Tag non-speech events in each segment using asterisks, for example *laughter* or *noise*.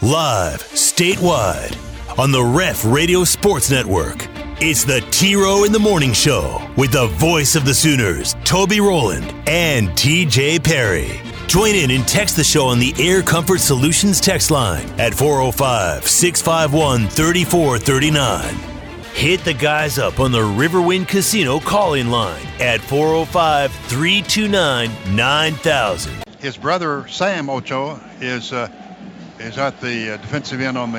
Live, statewide, on the Ref Radio Sports Network. It's the T Row in the Morning Show with the voice of the Sooners, Toby Rowland and TJ Perry. Join in and text the show on the Air Comfort Solutions text line at 405 651 3439. Hit the guys up on the Riverwind Casino calling line at 405 329 9000. His brother Sam Ochoa is uh, is at the uh, defensive end on the,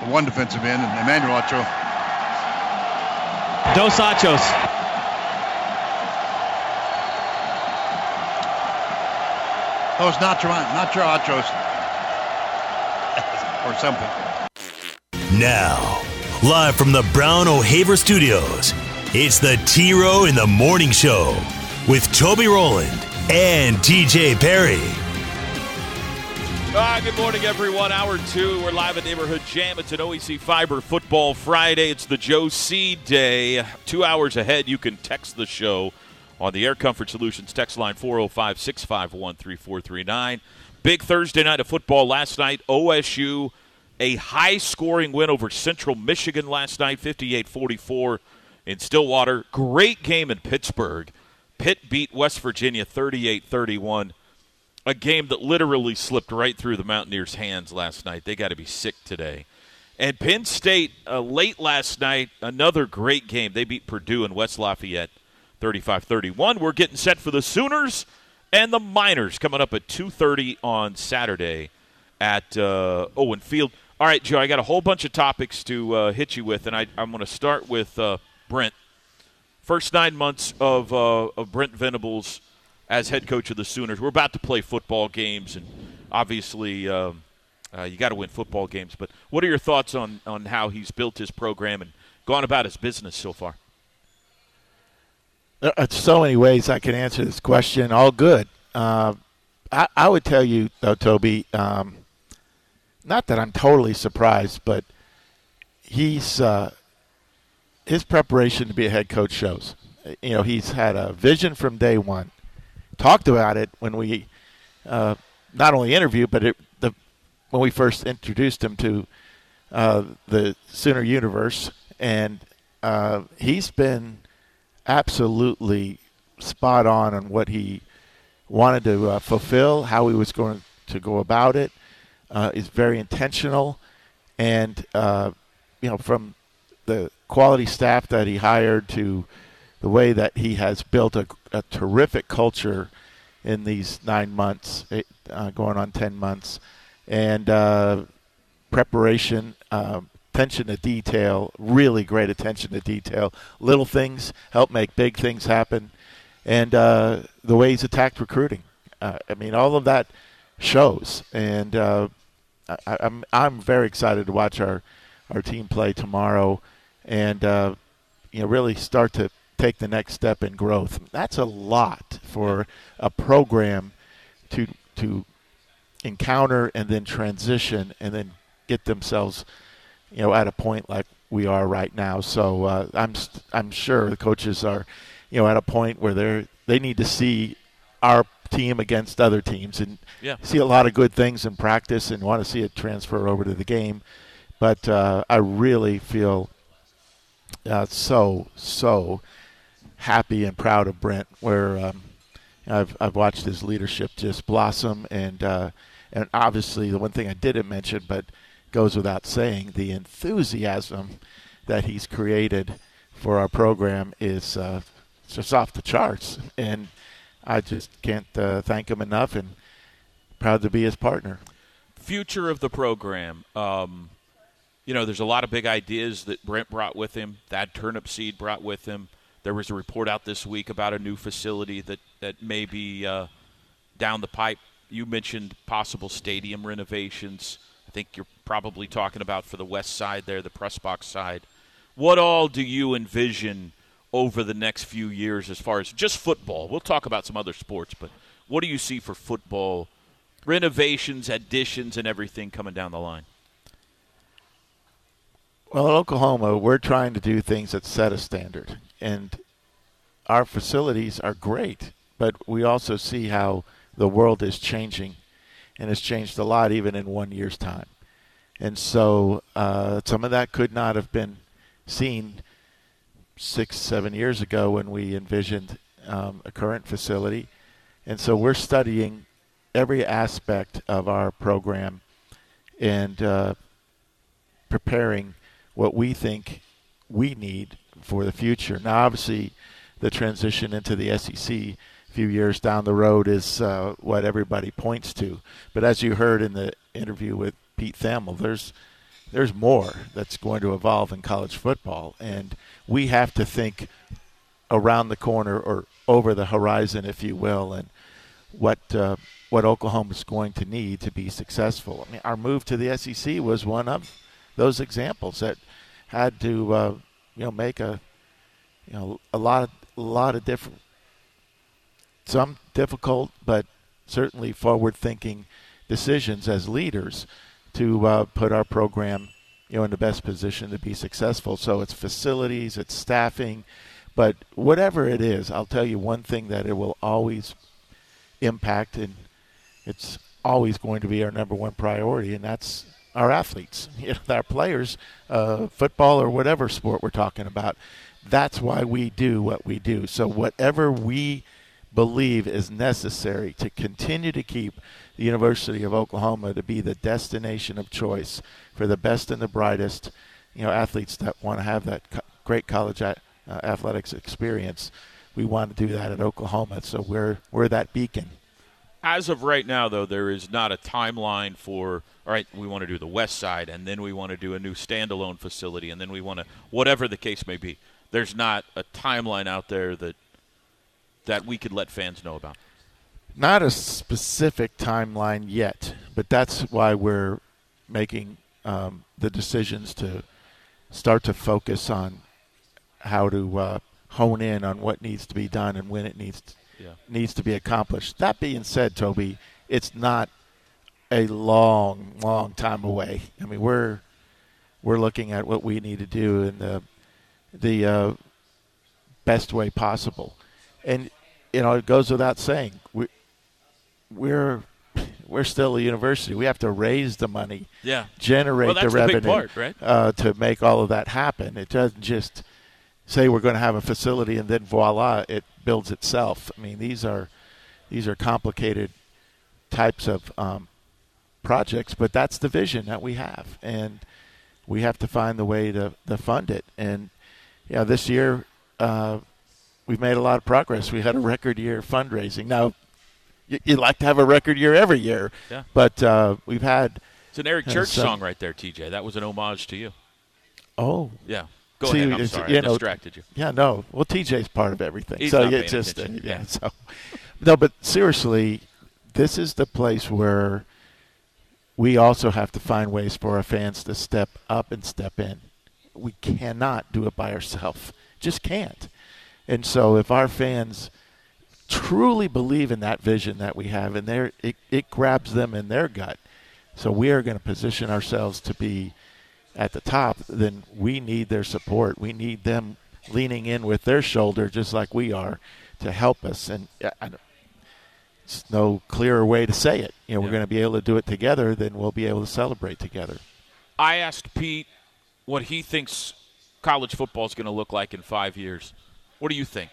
the one defensive end, and Emmanuel Ochoa. Dos Ochos. Those nacho nacho Ochos *laughs* or something. Now, live from the Brown O'Haver Studios, it's the T Row in the Morning Show with Toby Rowland and TJ Perry. Ah, good morning, everyone. Hour two, we're live at Neighborhood Jam. It's an OEC Fiber Football Friday. It's the Joe C Day. Two hours ahead, you can text the show on the Air Comfort Solutions text line 405 651 3439. Big Thursday night of football last night. OSU, a high scoring win over Central Michigan last night, 58 44 in Stillwater. Great game in Pittsburgh. Pitt beat West Virginia 38 31 a game that literally slipped right through the Mountaineers' hands last night. They got to be sick today. And Penn State, uh, late last night, another great game. They beat Purdue and West Lafayette 35 31. We're getting set for the Sooners and the Miners coming up at 2.30 on Saturday at uh, Owen Field. All right, Joe, I got a whole bunch of topics to uh, hit you with, and I, am going to start with uh, Brent. First nine months of, uh, of Brent Venables – as head coach of the Sooners. We're about to play football games, and obviously um, uh, you got to win football games. But what are your thoughts on, on how he's built his program and gone about his business so far? There are so many ways I can answer this question. All good. Uh, I, I, would tell you, though, Toby, um, not that I'm totally surprised, but he's uh, his preparation to be a head coach shows. You know, he's had a vision from day one talked about it when we uh, not only interviewed, but it, the when we first introduced him to uh, the Sooner universe, and uh, he's been absolutely spot on on what he wanted to uh, fulfill, how he was going to go about it. Uh, is very intentional, and uh, you know from the quality staff that he hired to the way that he has built a, a terrific culture in these nine months, eight, uh, going on ten months, and uh, preparation, uh, attention to detail, really great attention to detail. Little things help make big things happen, and uh, the way he's attacked recruiting. Uh, I mean, all of that shows, and uh, I, I'm I'm very excited to watch our our team play tomorrow, and you know really start to take the next step in growth. That's a lot for a program to to encounter and then transition and then get themselves, you know, at a point like we are right now. So uh, I'm I'm sure the coaches are, you know, at a point where they're they need to see our team against other teams and yeah. see a lot of good things in practice and want to see it transfer over to the game. But uh, I really feel uh, so so happy and proud of Brent, where um, I've I've watched his leadership just blossom, and uh, and obviously the one thing I didn't mention, but goes without saying, the enthusiasm that he's created for our program is uh, just off the charts, and I just can't uh, thank him enough, and proud to be his partner. Future of the program. Um, you know, there's a lot of big ideas that Brent brought with him, that turnip seed brought with him. There was a report out this week about a new facility that, that may be uh, down the pipe. You mentioned possible stadium renovations. I think you're probably talking about for the west side there, the press box side. What all do you envision over the next few years as far as just football? We'll talk about some other sports, but what do you see for football renovations, additions, and everything coming down the line? Well, in Oklahoma, we're trying to do things that set a standard and our facilities are great, but we also see how the world is changing, and has changed a lot even in one year's time. And so uh, some of that could not have been seen six, seven years ago when we envisioned um, a current facility. And so we're studying every aspect of our program and uh, preparing what we think we need for the future. Now, obviously, the transition into the SEC a few years down the road is uh, what everybody points to. But as you heard in the interview with Pete Thamel, there's there's more that's going to evolve in college football, and we have to think around the corner or over the horizon, if you will, and what uh, what Oklahoma is going to need to be successful. I mean, our move to the SEC was one of those examples that had to uh, you know make a you know a lot of a lot of different some difficult but certainly forward thinking decisions as leaders to uh, put our program, you know, in the best position to be successful. So it's facilities, it's staffing, but whatever it is, I'll tell you one thing that it will always impact, and it's always going to be our number one priority, and that's our athletes, *laughs* you know, our players, uh, football or whatever sport we're talking about. That's why we do what we do. So whatever we believe is necessary to continue to keep the University of Oklahoma to be the destination of choice for the best and the brightest, you know, athletes that want to have that co- great college a- uh, athletics experience. We want to do that at Oklahoma, so we're we're that beacon. As of right now, though, there is not a timeline for. All right, we want to do the west side, and then we want to do a new standalone facility, and then we want to whatever the case may be. There's not a timeline out there that that we could let fans know about. Not a specific timeline yet, but that's why we're making um, the decisions to start to focus on how to uh, hone in on what needs to be done and when it needs to, Yeah. needs to be accomplished. That being said, Toby, it's not a long, long time away. I mean, we're we're looking at what we need to do in the the uh, best way possible, and you know it goes without saying we we're we're still a university. We have to raise the money, Yeah. generate Well, the the revenue part, right? uh, to make all of that happen. It doesn't just say we're going to have a facility and then voila, it builds itself. I mean, these are these are complicated types of um, projects, but that's the vision that we have, and we have to find the way to, to fund it. And you know, this year uh, we've made a lot of progress. We had a record year fundraising. Now, you, you'd like to have a record year every year, Yeah. but uh, we've had It's an Eric Yeah, Church so- song right there, TJ. That was an homage to you. oh Yeah. Go See, ahead. I'm sorry. you know, distracted you. Yeah, no. Well, TJ's part of everything. He's so not yeah, just. Uh, yeah. Yeah. So no, but seriously, this is the place where we also have to find ways for our fans to step up and step in. We cannot do it by ourselves. Just can't. And so if our fans truly believe in that vision that we have and it, it grabs them in their gut. So we are going to position ourselves to be at the top, then we need their support. We need them leaning in with their shoulder, just like we are, to help us. And I, it's no clearer way to say it. You know, we're going to be able to do it together, then we'll be able to celebrate together. I asked Pete what he thinks college football is going to look like in five years. What do you think?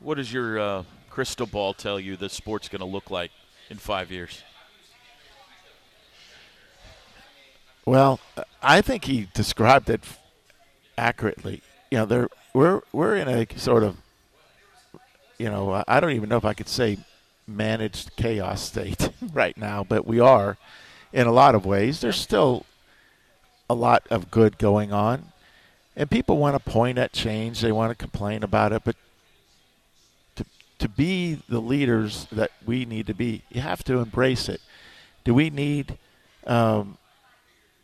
What does your uh, crystal ball tell you the sport's going to look like in five years? Well, I think he described it accurately. You know, there we're we're in a sort of, you know, I don't even know if I could say managed chaos state *laughs* *laughs* right now, but we are in a lot of ways. There's still a lot of good going on, and people want to point at change. They want to complain about it, but to to be the leaders that we need to be, you have to embrace it. Do we need um,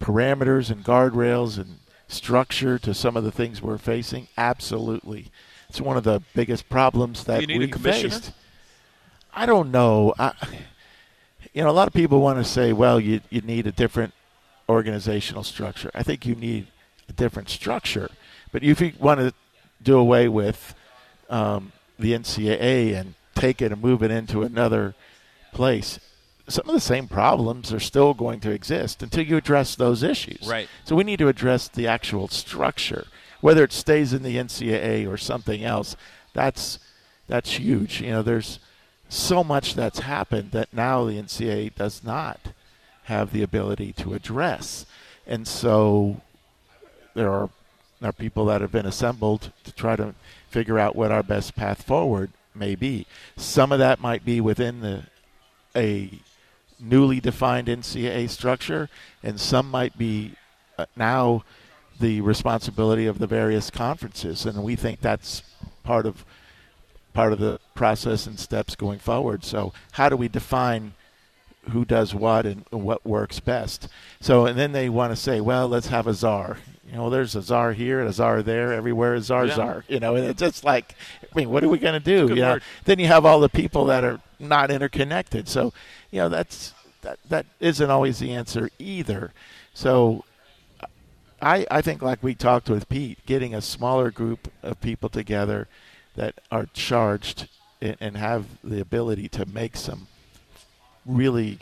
parameters and guardrails and structure to some of the things we're facing? Absolutely. It's one of the biggest problems that you need a we faced. I don't know. I, you know, a lot of people want to say, well, you, you need a different organizational structure. I think you need a different structure. But if you want to do away with um, the NCAA and take it and move it into another place, some of the same problems are still going to exist until you address those issues. Right. So we need to address the actual structure, whether it stays in the NCAA or something else. That's that's huge. You know, there's so much that's happened that now the NCAA does not have the ability to address, and so there are there are people that have been assembled to try to figure out what our best path forward may be. Some of that might be within the a newly defined NCAA structure, and some might be uh, now the responsibility of the various conferences. And we think that's part of part of the process and steps going forward. So, how do we define who does what and what works best? So, and then they want to say, well, let's have a czar. You know, there's a czar here, a czar there, everywhere is czar Yeah. czar. You know, and it's just like, I mean, what are we going to do? You know, then you have all the people that are not interconnected. So, you know, that's that that isn't always the answer either. So, I I think like we talked with Pete, getting a smaller group of people together that are charged and, and have the ability to make some really,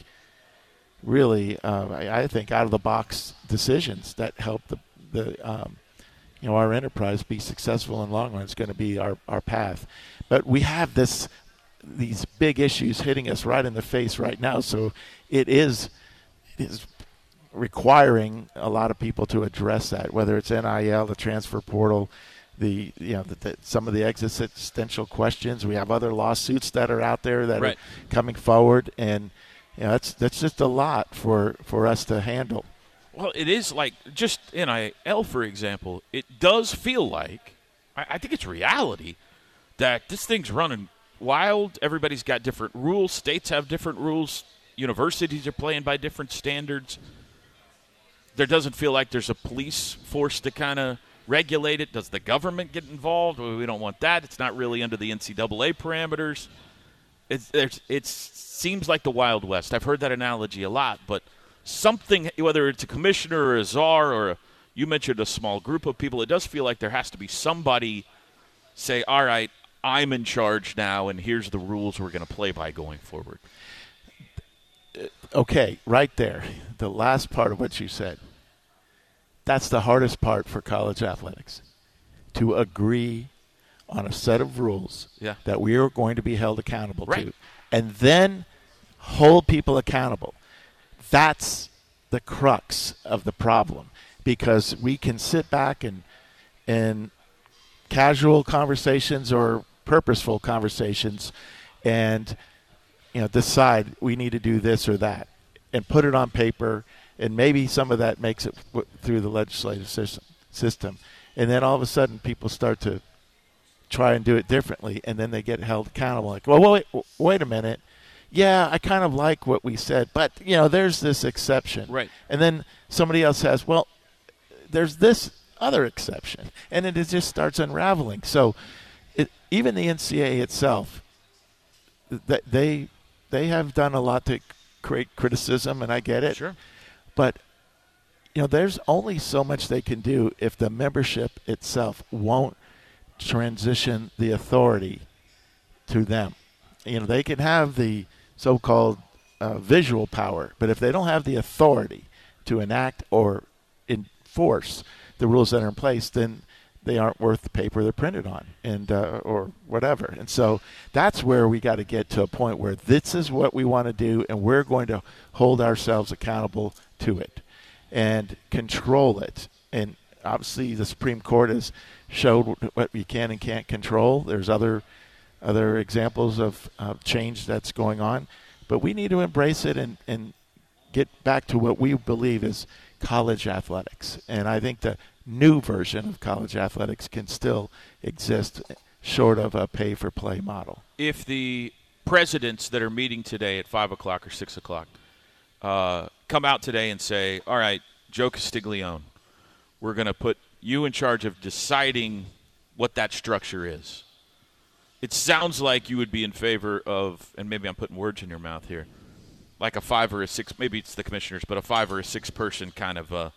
really, uh, I, I think out of the box decisions that help the the um, you know our enterprise be successful in the long run is going to be our, our path. But we have this these big issues hitting us right in the face right now, so it is it is requiring a lot of people to address that, whether it's NIL, the transfer portal, the you know the, the, some of the existential questions. We have other lawsuits that are out there that Right. are coming forward, and you know that's that's just a lot for for us to handle. Well, it is like just NIL, for example. It does feel like, I, I think it's reality, that this thing's running wild. Everybody's got different rules. States have different rules. Universities are playing by different standards. There doesn't feel like there's a police force to kind of regulate it. Does the government get involved? We don't want that. It's not really under the NCAA parameters. It's—it seems like the Wild West. I've heard that analogy a lot, but something whether it's a commissioner or a czar or a, you mentioned a small group of people, it does feel like there has to be somebody say, "All right, I'm in charge now, and here's the rules we're going to play by going forward." Okay, right there, the last part of what you said. That's the hardest part for college athletics to agree on a set of rules Yeah. that we are going to be held accountable Right. to, and then hold people accountable. That's the crux of the problem because we can sit back and and casual conversations or purposeful conversations and you know decide we need to do this or that and put it on paper and maybe some of that makes it w- through the legislative system system and then all of a sudden people start to try and do it differently and then they get held accountable like well wait wait a minute yeah i kind of like what we said but you know there's this exception Right. and then somebody else says, well there's this other exception, and it just starts unraveling. So, it, even the NCA itself, th- they they have done a lot to create criticism, and I get it. Sure. But you know, there's only so much they can do if the membership itself won't transition the authority to them. You know, they can have the so-called uh, visual power, but if they don't have the authority to enact or enforce the rules that are in place, then they aren't worth the paper they're printed on, and uh, or whatever. And so that's where we got to get to a point where this is what we want to do, and we're going to hold ourselves accountable to it and control it. And obviously, the Supreme Court has showed what we can and can't control. There's other other examples of uh, change that's going on, but we need to embrace it and, and get back to what we believe is college athletics. And I think the new version of college athletics can still exist short of a pay for play model. if the presidents that are meeting today at five o'clock or six o'clock uh, come out today and say, "All right, Joe Castiglione, we're going to put you in charge of deciding what that structure is." It sounds like you would be in favor of, and maybe I'm putting words in your mouth here, like a five or a six. Maybe it's the commissioners, but a five or a six person kind of a,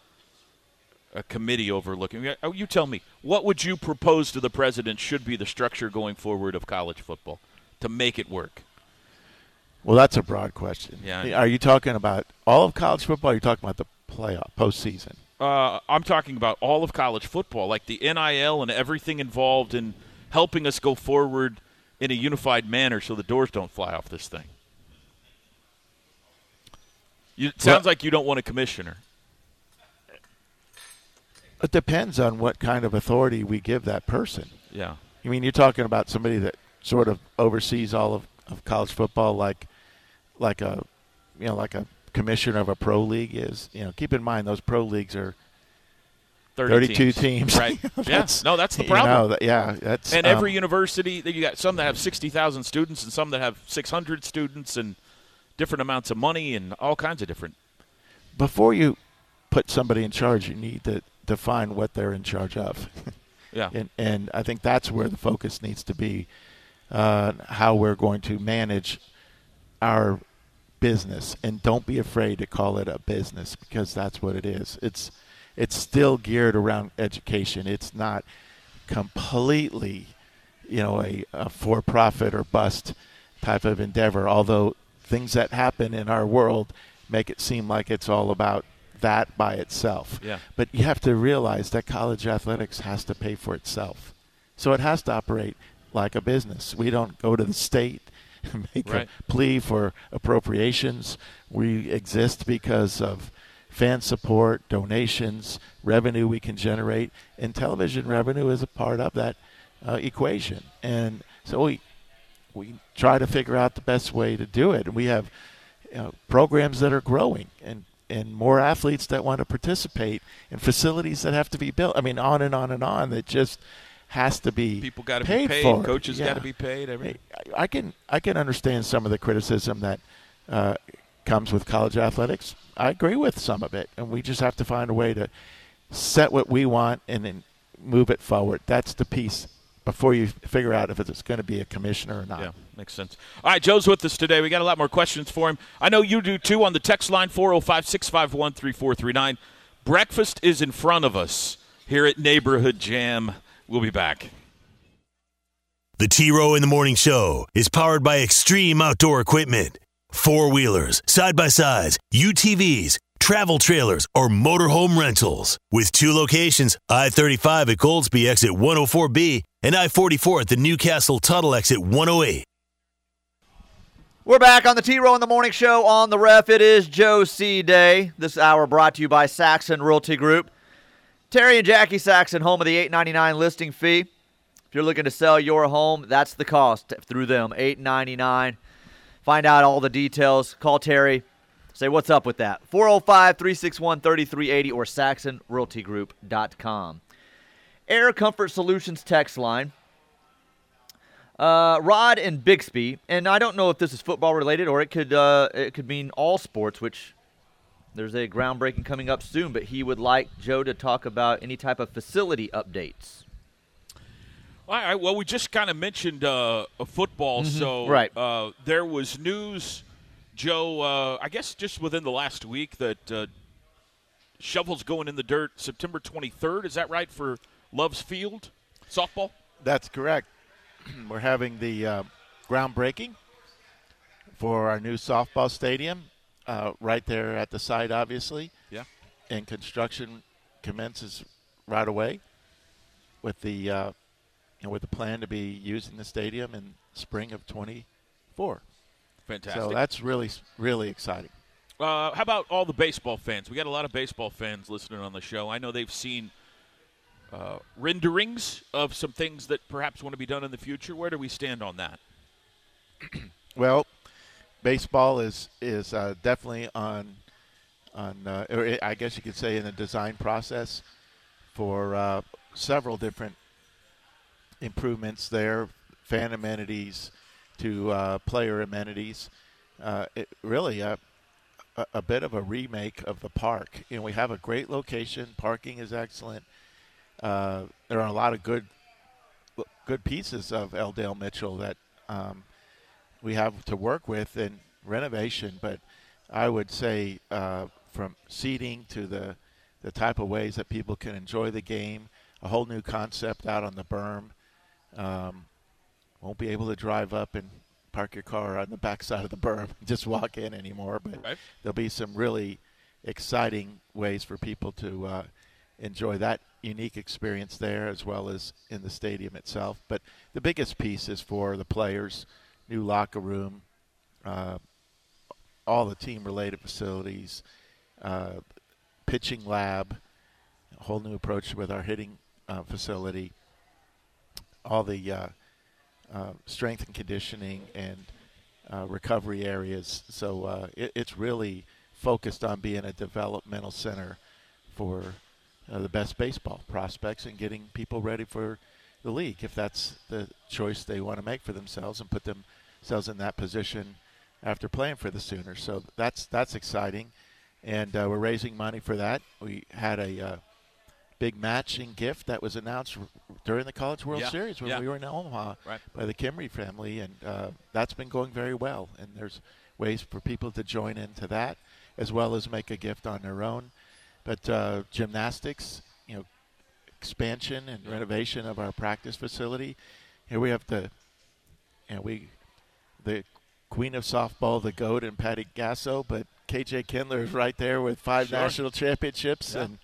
a committee overlooking. Oh, You tell me, what would you propose to the president should be the structure going forward of college football to make it work? Well, that's a broad question. Yeah. Are you talking about all of college football? Or are you talking about the playoff postseason? Uh, I'm talking about all of college football, like the NIL and everything involved in helping us go forward in a unified manner, so the doors don't fly off this thing. You, it sounds Well- like you don't want a commissioner. It depends on what kind of authority we give that person. Yeah. I mean, you're talking about somebody that sort of oversees all of, of college football, like like a you know like a commissioner of a pro league is. You know, keep in mind those pro leagues are 30 32 teams. Right. *laughs* yeah. That's- No, that's the you problem. know, that- yeah, that's and um, every university, that you got some that have 60,000 students and some that have 600 students and different amounts of money and all kinds of different. before you put somebody in charge, you need to define what they're in charge of. Yeah. *laughs* and, and I think that's where the focus needs to be, uh, how we're going to manage our business, and don't be afraid to call it a business because that's what it is. It's it's still geared around education. It's not completely, you know, a, a for-profit or bust type of endeavor. Although things that happen in our world make it seem like it's all about that by itself. Yeah. But you have to realize that college athletics has to pay for itself. So it has to operate like a business. We don't go to the state and *laughs* make Right. a plea for appropriations. We exist because of fan support, donations, revenue we can generate, and television revenue is a part of that uh, equation. And so we we try to figure out the best way to do it. And we have you know, programs that are growing and and more athletes that want to participate and facilities that have to be built. I mean, on and on and on. That just has to be People got to be paid for. coaches Yeah. got to be paid. Every, I I can I can understand some of the criticism that uh, comes with college athletics. I agree with some of it, and we just have to find a way to set what we want and then move it forward. That's the piece before you figure out if it's going to be a commissioner or not. Yeah, makes sense. All right, Joe's with us today. We got a lot more questions for him. I know you do too on the text line 405 651 3439. Breakfast is in front of us here at Neighborhood Jam. We'll be back. The T Row in the Morning Show is powered by Extreme Outdoor Equipment. Four wheelers, side by sides, UTVs, travel trailers, or motorhome rentals. With two locations I 35 at Goldsby exit 104B and I 44 at the Newcastle Tuttle exit 108. We're back on the T Row in the Morning Show on the ref. It is Joe C. Day. This hour brought to you by Saxon Realty Group. Terry and Jackie Saxon, home of the $8.99 listing fee. If you're looking to sell your home, that's the cost through them. $8.99. Find out all the details. Call Terry. Say what's up with that. 405 361 3380 or saxonrealtygroup.com. Air Comfort Solutions text line. Uh, Rod and Bixby, and I don't know if this is football related or it could uh, it could mean all sports, which there's a groundbreaking coming up soon. But he would like Joe to talk about any type of facility updates. All right. Well, we just kind of mentioned uh, football, so Mm-hmm. Right. uh, there was news, Joe. Uh, I guess just within the last week that uh, shovels going in the dirt September 23rd. Is that right for Love's Field softball? That's correct. *clears throat* We're having the uh, groundbreaking for our new softball stadium uh, right there at the site, obviously. Yeah. And construction commences right away with the uh, you know, with the plan to be using the stadium in spring of 24. Fantastic. So that's really really exciting. Uh, how about all the baseball fans? We got a lot of baseball fans listening on the show. I know they've seen uh, renderings of some things that perhaps want to be done in the future. Where do we stand on that? Well, baseball is is uh, definitely on on uh, or I guess you could say in the design process for uh, several different improvements there, fan amenities to uh, player amenities. Uh, it really a, a a bit of a remake of the park. You know, we have a great location. Parking is excellent. Uh, there are a lot of good good pieces of L. Dale Mitchell that um, we have to work with in renovation. But I would say uh, from seating to the the type of ways that people can enjoy the game, a whole new concept out on the berm. Um, won't be able to drive up and park your car on the backside of the berm and just walk in anymore. But Right. there'll be some really exciting ways for people to uh, enjoy that unique experience there as well as in the stadium itself. But the biggest piece is for the players, new locker room, uh, all the team related facilities, uh, pitching lab, a whole new approach with our hitting uh, facility, all the uh, uh, strength and conditioning and uh, recovery areas. So it, it's really focused on being a developmental center for the best baseball prospects and getting people ready for the league if that's the choice they want to make for themselves and put themselves in that position after playing for the Sooners. So that's that's exciting, and uh, we're raising money for that. We had a uh, big matching gift that was announced r- during the College World Yeah, Series when yeah. we were in Omaha Right. by the Kimry family, and uh, that's been going very well. And there's ways for people to join into that as well as make a gift on their own. But uh, gymnastics, you know, expansion and renovation of our practice facility. Here we have the, you know, we, the queen of softball, the goat, and Patty Gasso, but KJ Kindler is right there with five Sure. national championships Yeah. and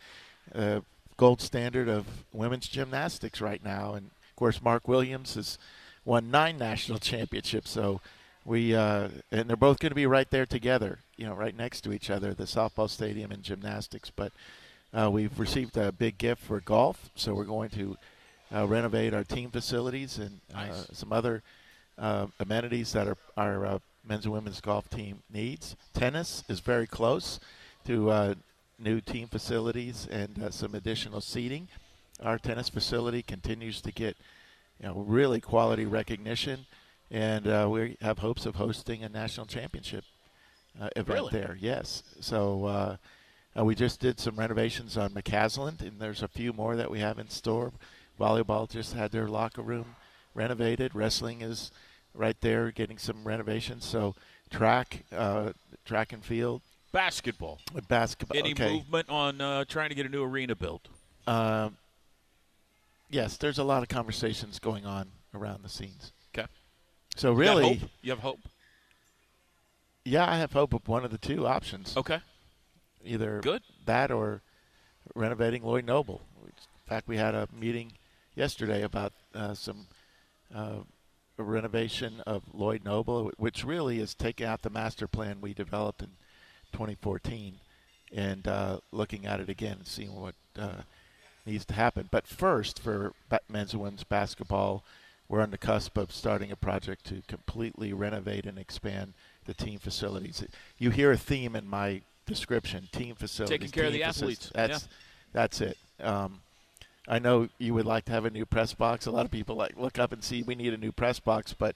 uh, gold standard of women's gymnastics right now. And of course, Mark Williams has won nine national championships. So we uh, and they're both going to be right there together, you know, right next to each other, the softball stadium and gymnastics. But uh, we've received a big gift for golf, so we're going to uh, renovate our team facilities and uh, Nice. some other uh, amenities that our, our uh, men's and women's golf team needs. Tennis is very close to uh, new team facilities and uh, some additional seating. Our tennis facility continues to get you know really quality recognition, and uh, we have hopes of hosting a national championship uh, event Really? there. Yes, so. We just did some renovations on McCasland, and there's a few more that we have in store. Volleyball just had their locker room renovated. Wrestling is right there, getting some renovations. So track, uh, track and field, Basketball. basketball. Any okay. movement on uh, trying to get a new arena built? Um, yes, there's a lot of conversations going on around the scenes. Okay. So You really, hope? You have hope? yeah, I have hope of one of the two options. Okay. either Good. that or renovating Lloyd Noble. In fact, we had a meeting yesterday about uh, some uh, renovation of Lloyd Noble, which really is taking out the master plan we developed in 2014 and uh, looking at it again and seeing what uh, needs to happen. But first, for men's and women's basketball, we're on the cusp of starting a project to completely renovate and expand the team facilities. You hear a theme in my description: team facilities, Taking care of the athletes. That's Yeah. that's it. Um, I know you would like to have a new press box. A lot of people like look up and see we need a new press box, but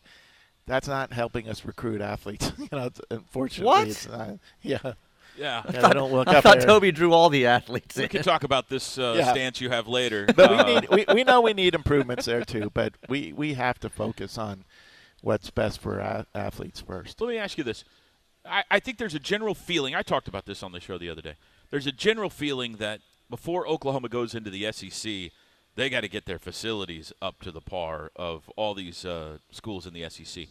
that's not helping us recruit athletes. *laughs* you know, it's, unfortunately, What? it's not. Yeah, Yeah. yeah they don't look I up thought there. Toby drew all the athletes We in. can talk about this uh, Yeah. stance you have later. *laughs* but Uh, we need we, we know we need improvements there too. But we we have to focus on what's best for a- athletes first. Let me ask you this. I, I think there's a general feeling. I talked about this on the show the other day. There's a general feeling that before Oklahoma goes into the SEC, they got to get their facilities up to the par of all these uh, schools in the SEC.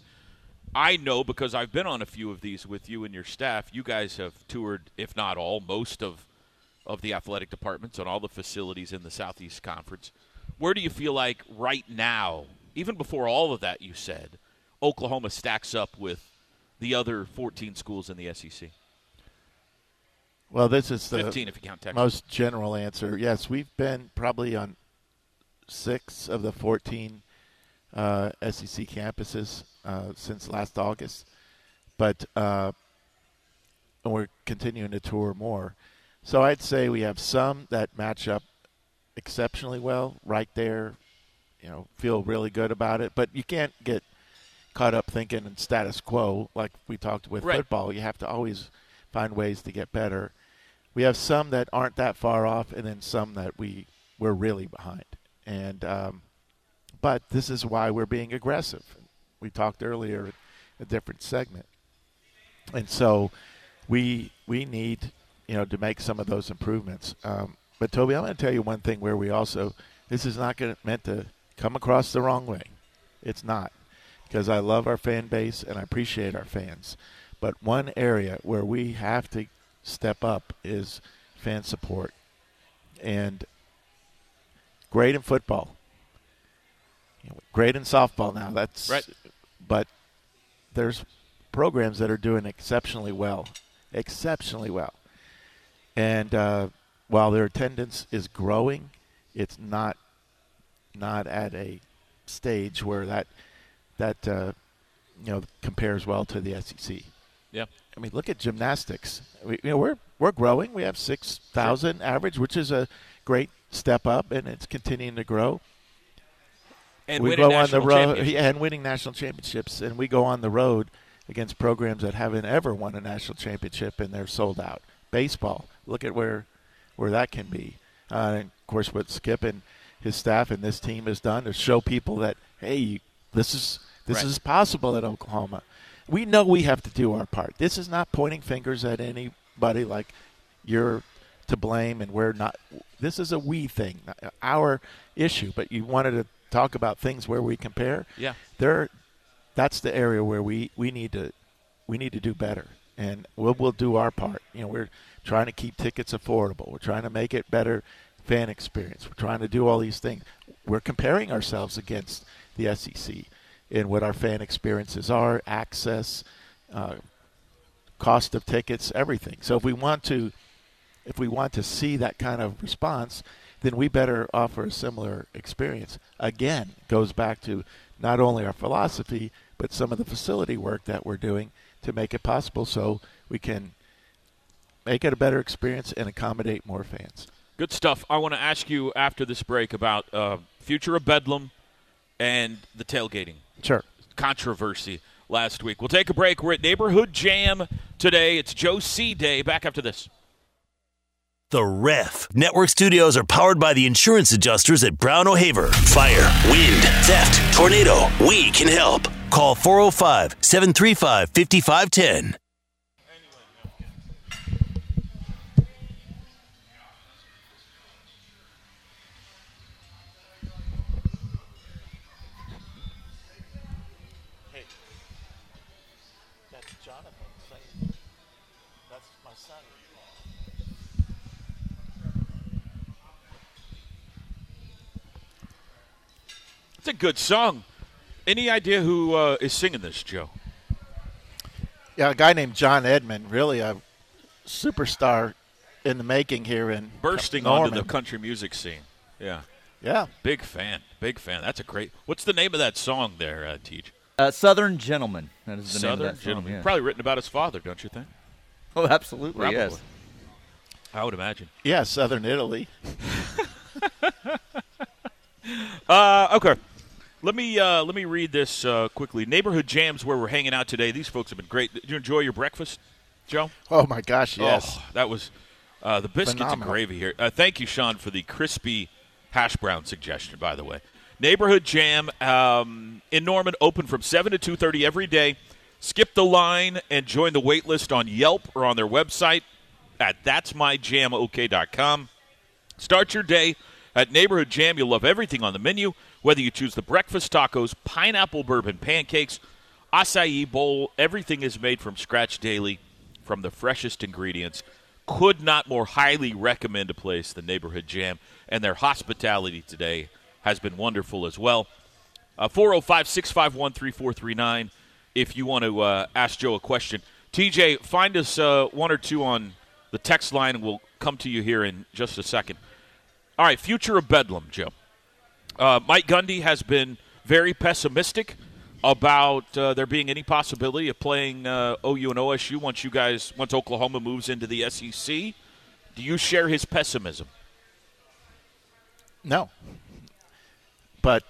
I know because I've been on a few of these with you and your staff. You guys have toured, if not all, most of of the athletic departments and all the facilities in the Southeast Conference. Where do you feel like right now, even before all of that you said, Oklahoma stacks up with the other 14 schools in the SEC? Well, this is the 15 if you count Texas. most general answer. Yes, we've been probably on six of the 14 uh, SEC campuses uh, since last August, but uh, and we're continuing to tour more. So I'd say we have some that match up exceptionally well, right there. You know, feel really good about it, but you can't get caught up thinking in status quo like we talked with Right. football. You have to always find ways to get better. We have some that aren't that far off, and then some that we we're really behind. And um, but this is why we're being aggressive. We talked earlier a different segment, and so we we need you know to make some of those improvements. Um, but Toby, I'm going to tell you one thing where we also this is not going meant to come across the wrong way. It's not. because I love our fan base and I appreciate our fans. But one area where we have to step up is fan support. And great in football. You know, great in softball now. That's Right. But there's programs that are doing exceptionally well, exceptionally well. And uh, while their attendance is growing, it's not not at a stage where that that uh, you know compares well to the SEC. Yeah. I mean, look at gymnastics. We, you know, we're we're growing. We have six thousand average, which is a great step up, and it's continuing to grow. And we winning go on the national road yeah, and winning national championships, and we go on the road against programs that haven't ever won a national championship, and they're sold out. Baseball, look at where where that can be. Uh, and of course, what Skip and his staff and this team has done to show people that hey, you- this is this Right. is possible at Oklahoma. We know we have to do our part. This is not pointing fingers at anybody like you're to blame and we're not. This is a we thing, our issue. But you wanted to talk about things where we compare. Yeah. there. That's the area where we, we need to we need to do better, and we'll we'll do our part. You know, we're trying to keep tickets affordable. We're trying to make it better fan experience. We're trying to do all these things. We're comparing ourselves against the SEC in what our fan experiences are, access, uh, cost of tickets, everything. So if we want to if we want to see that kind of response, then we better offer a similar experience. Again, goes back to not only our philosophy, but some of the facility work that we're doing to make it possible so we can make it a better experience and accommodate more fans. Good stuff. I want to ask you after this break about uh, future of Bedlam and the tailgating Sure. controversy last week. We'll take a break. We're at Neighborhood Jam today. It's Joe C. Day. Back after this. The Ref. Network studios are powered by the insurance adjusters at Brown O'Haver. Fire, wind, theft, tornado. We can help. Call 405 735 5510. A good song. Any idea who uh, is singing this, Joe? Yeah, a guy named John Edmond, really a superstar in the making here in Bursting Norman. onto the country music scene. Yeah. Yeah. Big fan. Big fan. That's a great. What's the name of that song there, uh, Teach? Uh, Southern Gentleman. That is the Southern name of that song, Gentleman. yeah. Probably written about his father, don't you think? Oh, absolutely. Probably. Yes. I would imagine. Yeah, Southern Italy. *laughs* Uh, okay. Let me uh, let me read this uh, quickly. Neighborhood jams where we're hanging out today. These folks have been great. Did you enjoy your breakfast, Joe? Oh my gosh, yes. Oh, that was uh, the biscuits and gravy here. Uh, thank you, Sean, for the crispy hash brown suggestion. By the way, neighborhood jam um, in Norman open from seven to two thirty every day. Skip the line and join the wait list on Yelp or on their website at that'smyjamok.com. Start your day at Neighborhood Jam. You'll love everything on the menu, whether you choose the breakfast tacos, pineapple bourbon pancakes, acai bowl. Everything is made from scratch daily from the freshest ingredients. Could not more highly recommend a place than Neighborhood Jam, and their hospitality today has been wonderful as well. Uh, 405 651 3439 if you want to uh, ask Joe a question. TJ, find us uh, one or two on the text line, and we'll come to you here in just a second. All right, future of Bedlam, Joe. Uh, Mike Gundy has been very pessimistic about uh, there being any possibility of playing uh, OU and OSU once you guys once Oklahoma moves into the SEC. Do you share his pessimism? No. But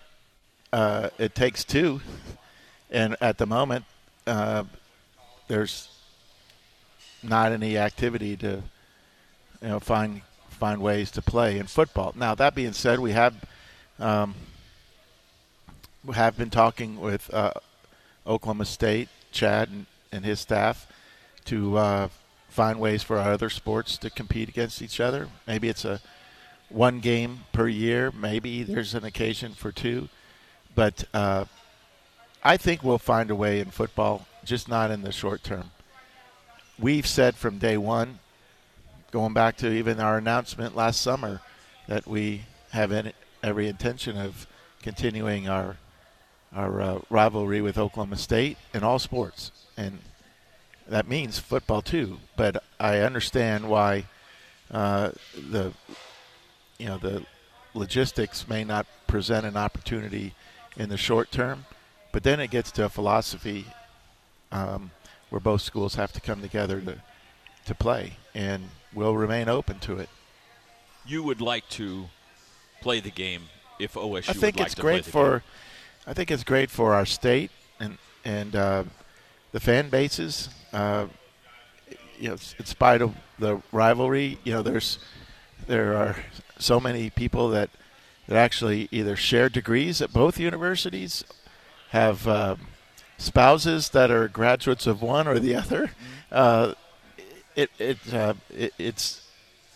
uh, it takes two, and at the moment, uh, there's not any activity to, you know, find find ways to play in football. Now that being said, we have um, we have been talking with uh, Oklahoma State, Chad, and, and his staff to uh, find ways for our other sports to compete against each other. Maybe it's a one game per year. Maybe there's an occasion for two, but uh, I think we'll find a way in football, just not in the short term. We've said from day one, going back to even our announcement last summer, that we have any, every intention of continuing our our uh, rivalry with Oklahoma State in all sports, and that means football too. But I understand why uh, the you know the logistics may not present an opportunity in the short term, but then it gets to a philosophy um, where both schools have to come together to to play, and we'll remain open to it. You would like to play the game if OSU. I think like it's great for. Game. I think it's great for our state and and uh, the fan bases. Uh, you know, in spite of the rivalry, you know, there's there are so many people that that actually either share degrees at both universities, have uh, spouses that are graduates of one or the other. Mm-hmm. Uh, it it, uh, it it's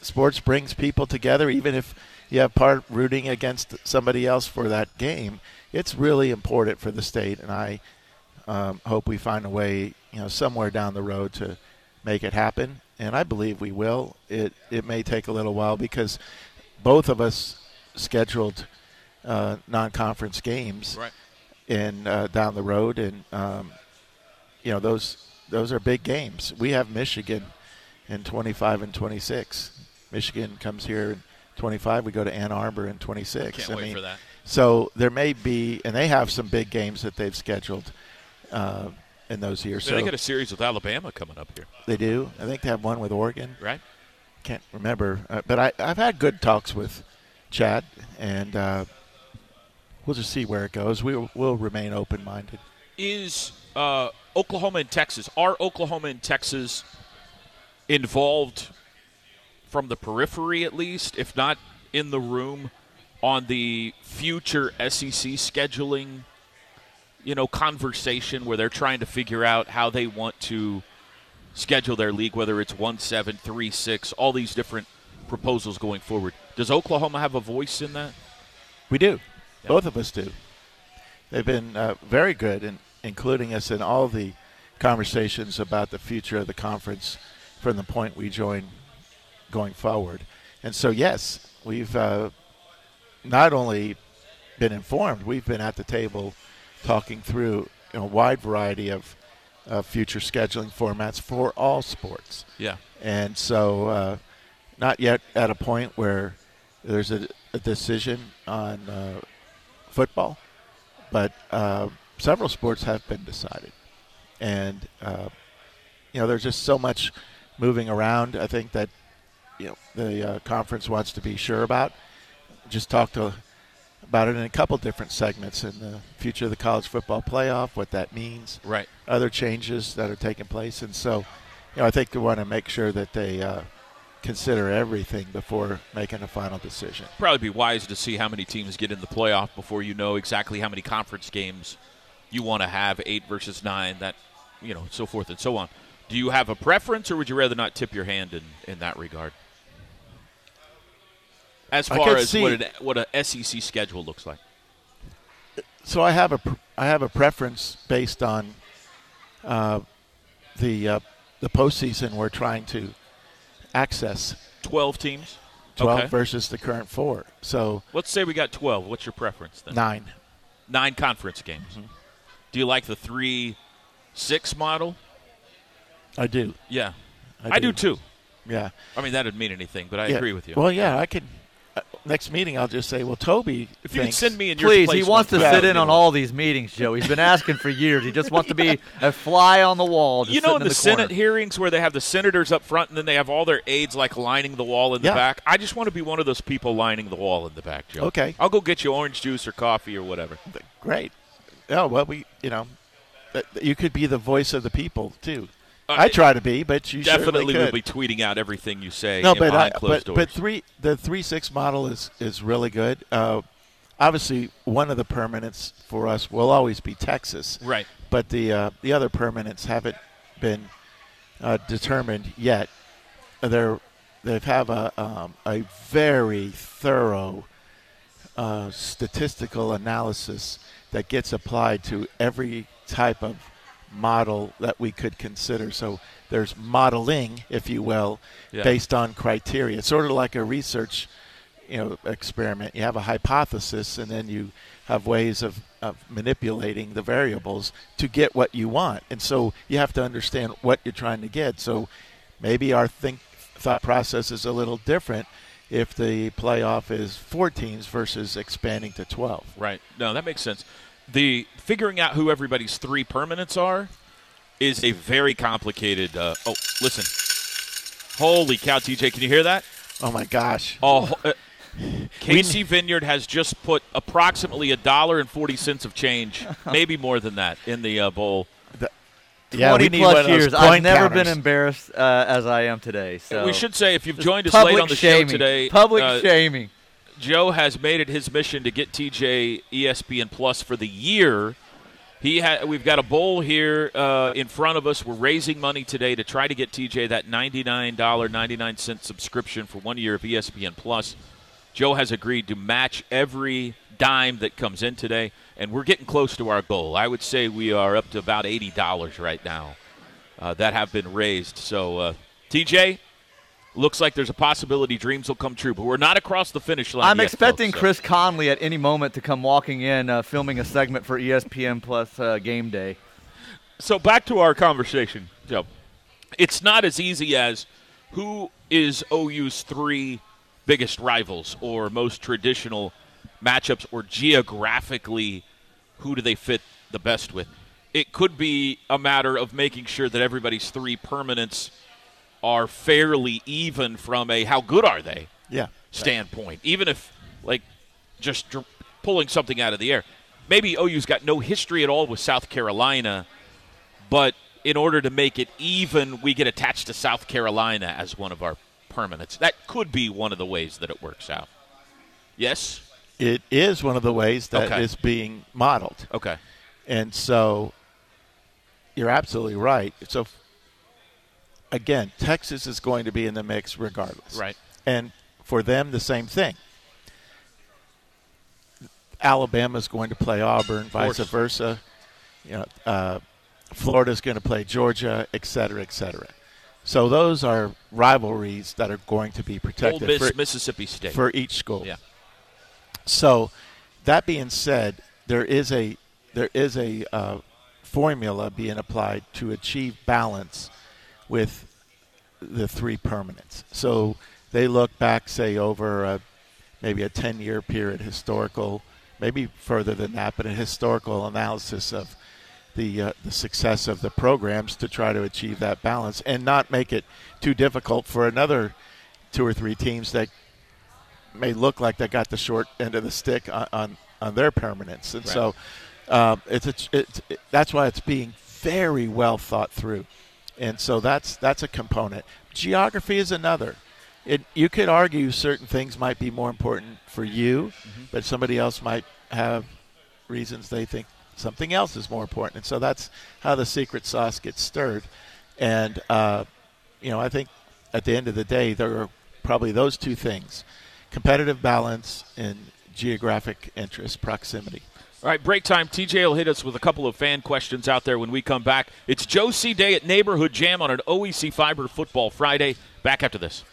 sports brings people together, even if you have part rooting against somebody else for that game. It's really important for the state, and I um, hope we find a way, you know, somewhere down the road to make it happen. And I believe we will. It it may take a little while because both of us scheduled uh, non-conference games right. in uh, down the road, and um, you know those those are big games. We have Michigan in 25 and 26. Michigan comes here 25. We go to Ann Arbor in 26. Can't I wait mean, for that. So there may be, and they have some big games that they've scheduled uh, in those years. So they got a series with Alabama coming up here. They do. I think they have one with Oregon. Right. Can't remember, uh, but I, I've had good talks with Chad, and uh, we'll just see where it goes. We will we'll remain open-minded. Is uh, Oklahoma and Texas are Oklahoma and Texas involved from the periphery at least, if not in the room, on the future SEC scheduling, you know, conversation where they're trying to figure out how they want to schedule their league, whether it's one seven, three six, all these different proposals going forward. Does Oklahoma have a voice in that? We do. Yeah. Both of us do. They've been uh, very good in including us in all the conversations about the future of the conference from the point we joined going forward. And so, yes, we've uh, not only been informed, we've been at the table talking through you know, a wide variety of uh, future scheduling formats for all sports. Yeah. And so, uh, not yet at a point where there's a, a decision on uh, football, but uh, several sports have been decided. And, uh, you know, there's just so much moving around. I think that you know the uh, conference wants to be sure about. Just talk to about it in a couple different segments in the future of the college football playoff, what that means, right? Other changes that are taking place, and so you know I think they want to make sure that they uh, consider everything before making a final decision. Probably be wise to see how many teams get in the playoff before you know exactly how many conference games you want to have, eight versus nine, that you know, so forth and so on. Do you have a preference, or would you rather not tip your hand in, in that regard? As far as see, what, an, what a SEC schedule looks like? So I have a I have a preference based on uh, the uh, the postseason we're trying to access. Twelve teams. Twelve okay. versus the current four. So let's say we got twelve. What's your preference then? Nine. Nine conference games. Mm-hmm. Do you like the three six model? I do. Yeah, I do, I do too. Yeah. I mean that didn't mean anything, but I yeah. agree with you. Well, yeah, I could next meeting, I'll just say, well, Toby. If thinks, you could send me in your please, place he wants to sit in on all these meetings, Joe. He's been asking for years. He just wants to be a fly on the wall. You know, in the, the, the Senate hearings where they have the senators up front and then they have all their aides like lining the wall in the Yeah. back. I just want to be one of those people lining the wall in the back, Joe. Okay. I'll go get you orange juice or coffee or whatever. Great. Oh well, we you know, that- that you could be the voice of the people too. I try to be, but you Definitely will be tweeting out everything you say no, in but behind I, closed but doors. but three the three six model is is really good. Uh, obviously, one of the permanents for us will always be Texas, right. but the uh, the other permanents haven't been uh, determined yet. They're they have a um, a very thorough uh, statistical analysis that gets applied to every type of model that we could consider. So there's modeling, if you will, Yeah. based on criteria. It's sort of like a research, you know, experiment. You have a hypothesis, and then you have ways of, of manipulating the variables to get what you want. And so you have to understand what you're trying to get. So maybe our think thought process is a little different if the playoff is four teams versus expanding to 12. Right. No, that makes sense. The figuring out who everybody's three permanents are is a very complicated. Uh, oh, listen. Holy cow, TJ! Can you hear that? Oh my gosh. Oh, uh, Casey Vineyard has just put approximately a dollar and forty cents of change, maybe more than that, in the uh, bowl. Yeah, 20 we need plus one of those years. I've never counters. been embarrassed uh, as I am today. So we should say if you've Just joined us late on the shaming. show today, Public uh, shaming. Joe has made it his mission to get TJ ESPN Plus for the year. He ha- we've got a bowl here uh, in front of us. We're raising money today to try to get TJ that ninety-nine dollar ninety-nine cent subscription for one year of ESPN Plus. Joe has agreed to match every dime that comes in today, and we're getting close to our goal. I would say we are up to about eighty dollars right now uh, that have been raised. So, uh, TJ, looks like there's a possibility dreams will come true, but we're not across the finish line. I'm yet, expecting folks, so- Chris Conley at any moment to come walking in, uh, filming a segment for ESPN Plus uh, Game Day. So back to our conversation, Joe. It's not as easy as who is OU's three biggest rivals or most traditional matchups or geographically who do they fit the best with. It could be a matter of making sure that everybody's three permanents are fairly even from a how good are they Yeah. standpoint, even if like just dr- pulling something out of the air. Maybe OU's got no history at all with South Carolina, but in order to make it even, we get attached to South Carolina as one of our permanents. That could be one of the ways that it works out. Yes. It is one of the ways that is Okay. being modeled. Okay. And so you're absolutely right. So again, Texas is going to be in the mix regardless. Right. And for them, the same thing. Alabama is going to play Auburn, vice versa. You know, uh, Florida's going to play Georgia, et cetera, et cetera. So those are rivalries that are going to be Ole protected Miss, for, Mississippi State. for each school. Yeah. So, that being said, there is a there is a uh, formula being applied to achieve balance with the three permanents. So they look back, say, over a, maybe a ten year period, historical, maybe further than that, but a historical analysis of the uh, the success of the programs to try to achieve that balance and not make it too difficult for another two or three teams that may look like they got the short end of the stick on on, on their permanence, and so um, it's, a, it's it, that's why it's being very well thought through, and so that's that's a component. Geography is another. It you could argue certain things might be more important for you, but somebody else might have reasons they think something else is more important, and so that's how the secret sauce gets stirred, and uh, you know I think at the end of the day there are probably those two things competitive balance and geographic interest, proximity. All right, break time. TJ will hit us with a couple of fan questions out there when we come back. It's Joe C. Day at Neighborhood Jam on an OEC Fiber Football Friday. Back after this.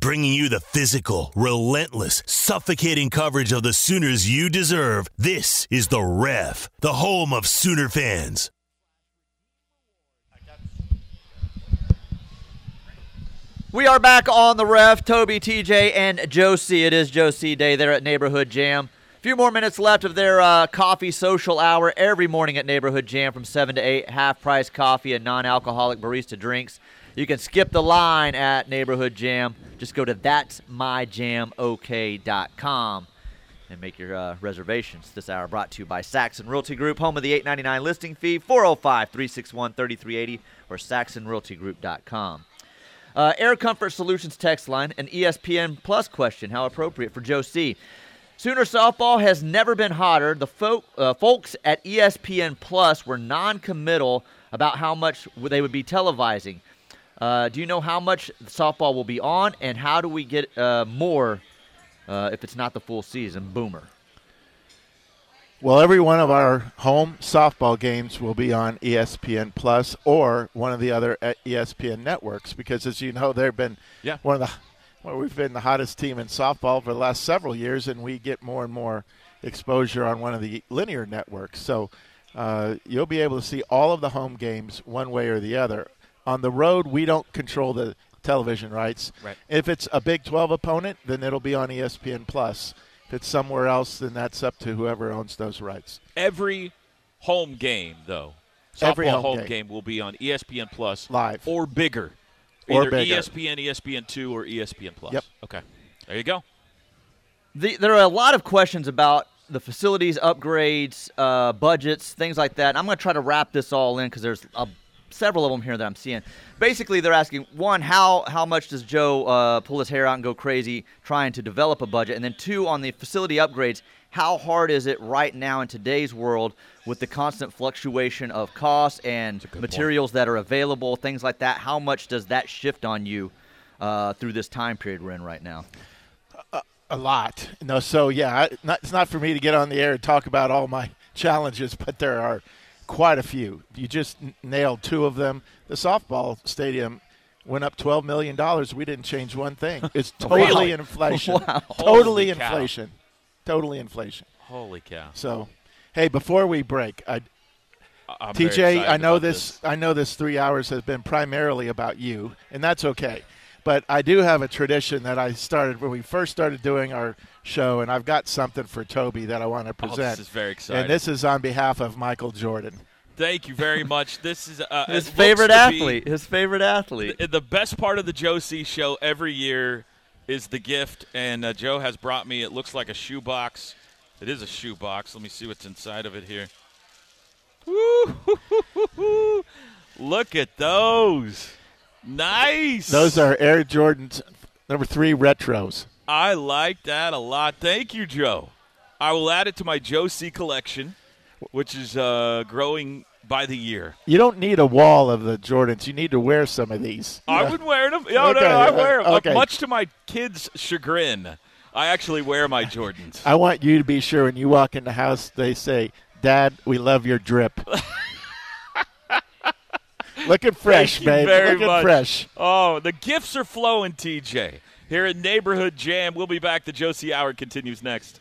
Bringing you the physical, relentless, suffocating coverage of the Sooners you deserve. This is The Ref, the home of Sooner fans. We are back on the ref. Toby, TJ, and Josie. It is Joe C. Day there at Neighborhood Jam. Few more minutes left of their uh, coffee social hour every morning at Neighborhood Jam from 7 to 8. Half price coffee and non alcoholic barista drinks. You can skip the line at Neighborhood Jam. Just go to that'smyjamok.com and make your uh, reservations. This hour brought to you by Saxon Realty Group, home of the 899 listing fee, 405 361 3380, or saxonrealtygroup.com. Uh, Air Comfort Solutions text line, an ESPN Plus question. How appropriate for Joe C. Sooner softball has never been hotter. The folk, uh, folks at ESPN Plus were non-committal about how much they would be televising. Uh, do you know how much softball will be on, and how do we get uh, more uh, if it's not the full season? Boomer. Well, every one of our home softball games will be on ESPN Plus or one of the other uh, ESPN networks because, as you know, they've been Yeah. one of the well, we've been the hottest team in softball for the last several years, and we get more and more exposure on one of the linear networks. So uh, you'll be able to see all of the home games one way or the other. On the road, we don't control the television rights. Right. If it's a Big 12 opponent, then it'll be on ESPN Plus. If it's somewhere else, then that's up to whoever owns those rights. Every home game, though, softball Every home home game. game. will be on ESPN Plus Live. or bigger, either bigger. ESPN, ESPN two, or ESPN Plus. Yep. Okay, there you go. The, there are a lot of questions about the facilities, upgrades, uh, budgets, things like that. And I'm going to try to wrap this all in because there's uh, several of them here that I'm seeing. Basically, they're asking one, how how much does Joe uh, pull his hair out and go crazy trying to develop a budget, and then two, on the facility upgrades, how hard is it right now in today's world with the constant fluctuation of costs and good point. materials that are available, things like that? How much does that shift on you uh, through this time period we're in right now? A lot. No, so yeah, I, not, it's not for me to get on the air and talk about all my *laughs* challenges, but there are quite a few. You just n- nailed two of them. The softball stadium went up twelve million dollars. We didn't change one thing. It's *laughs* totally Really? inflation. *laughs* Wow. Totally Holy cow. Inflation. Totally inflation. Holy cow! So, hey, before we break, I, I- I'm TJ, I know about this, I know this three hours has been primarily about you, and that's okay. But I do have a tradition that I started when we first started doing our show, and I've got something for Toby that I want to Oh, present. this is very exciting. and this is on behalf of Michael Jordan. Thank you very *laughs* much. This is uh, His favorite looks to be- athlete. His favorite athlete. The, the best part of the Joe C show every year is the gift, and uh, Joe has brought me. It looks like a shoebox. It is a shoebox. Let me see what's inside of it here. Woo! Look at those. Nice. Those are Air Jordans number three retros. I like that a lot. Thank you, Joe. I will add it to my Joe C collection, which is uh, growing by the year. You don't need a wall of the Jordans. You need to wear some of these. I've been wearing them. No, Okay, no, no, I uh, wear them. okay. much to my kids' chagrin. I actually wear my Jordans. I want you to be sure when you walk in the house, they say, "Dad, we love your drip." *laughs* Looking fresh, Thank babe. very Looking much. fresh. Oh, the gifts are flowing, TJ. Here at Neighborhood Jam, we'll be back. The Joe C. Hour continues next.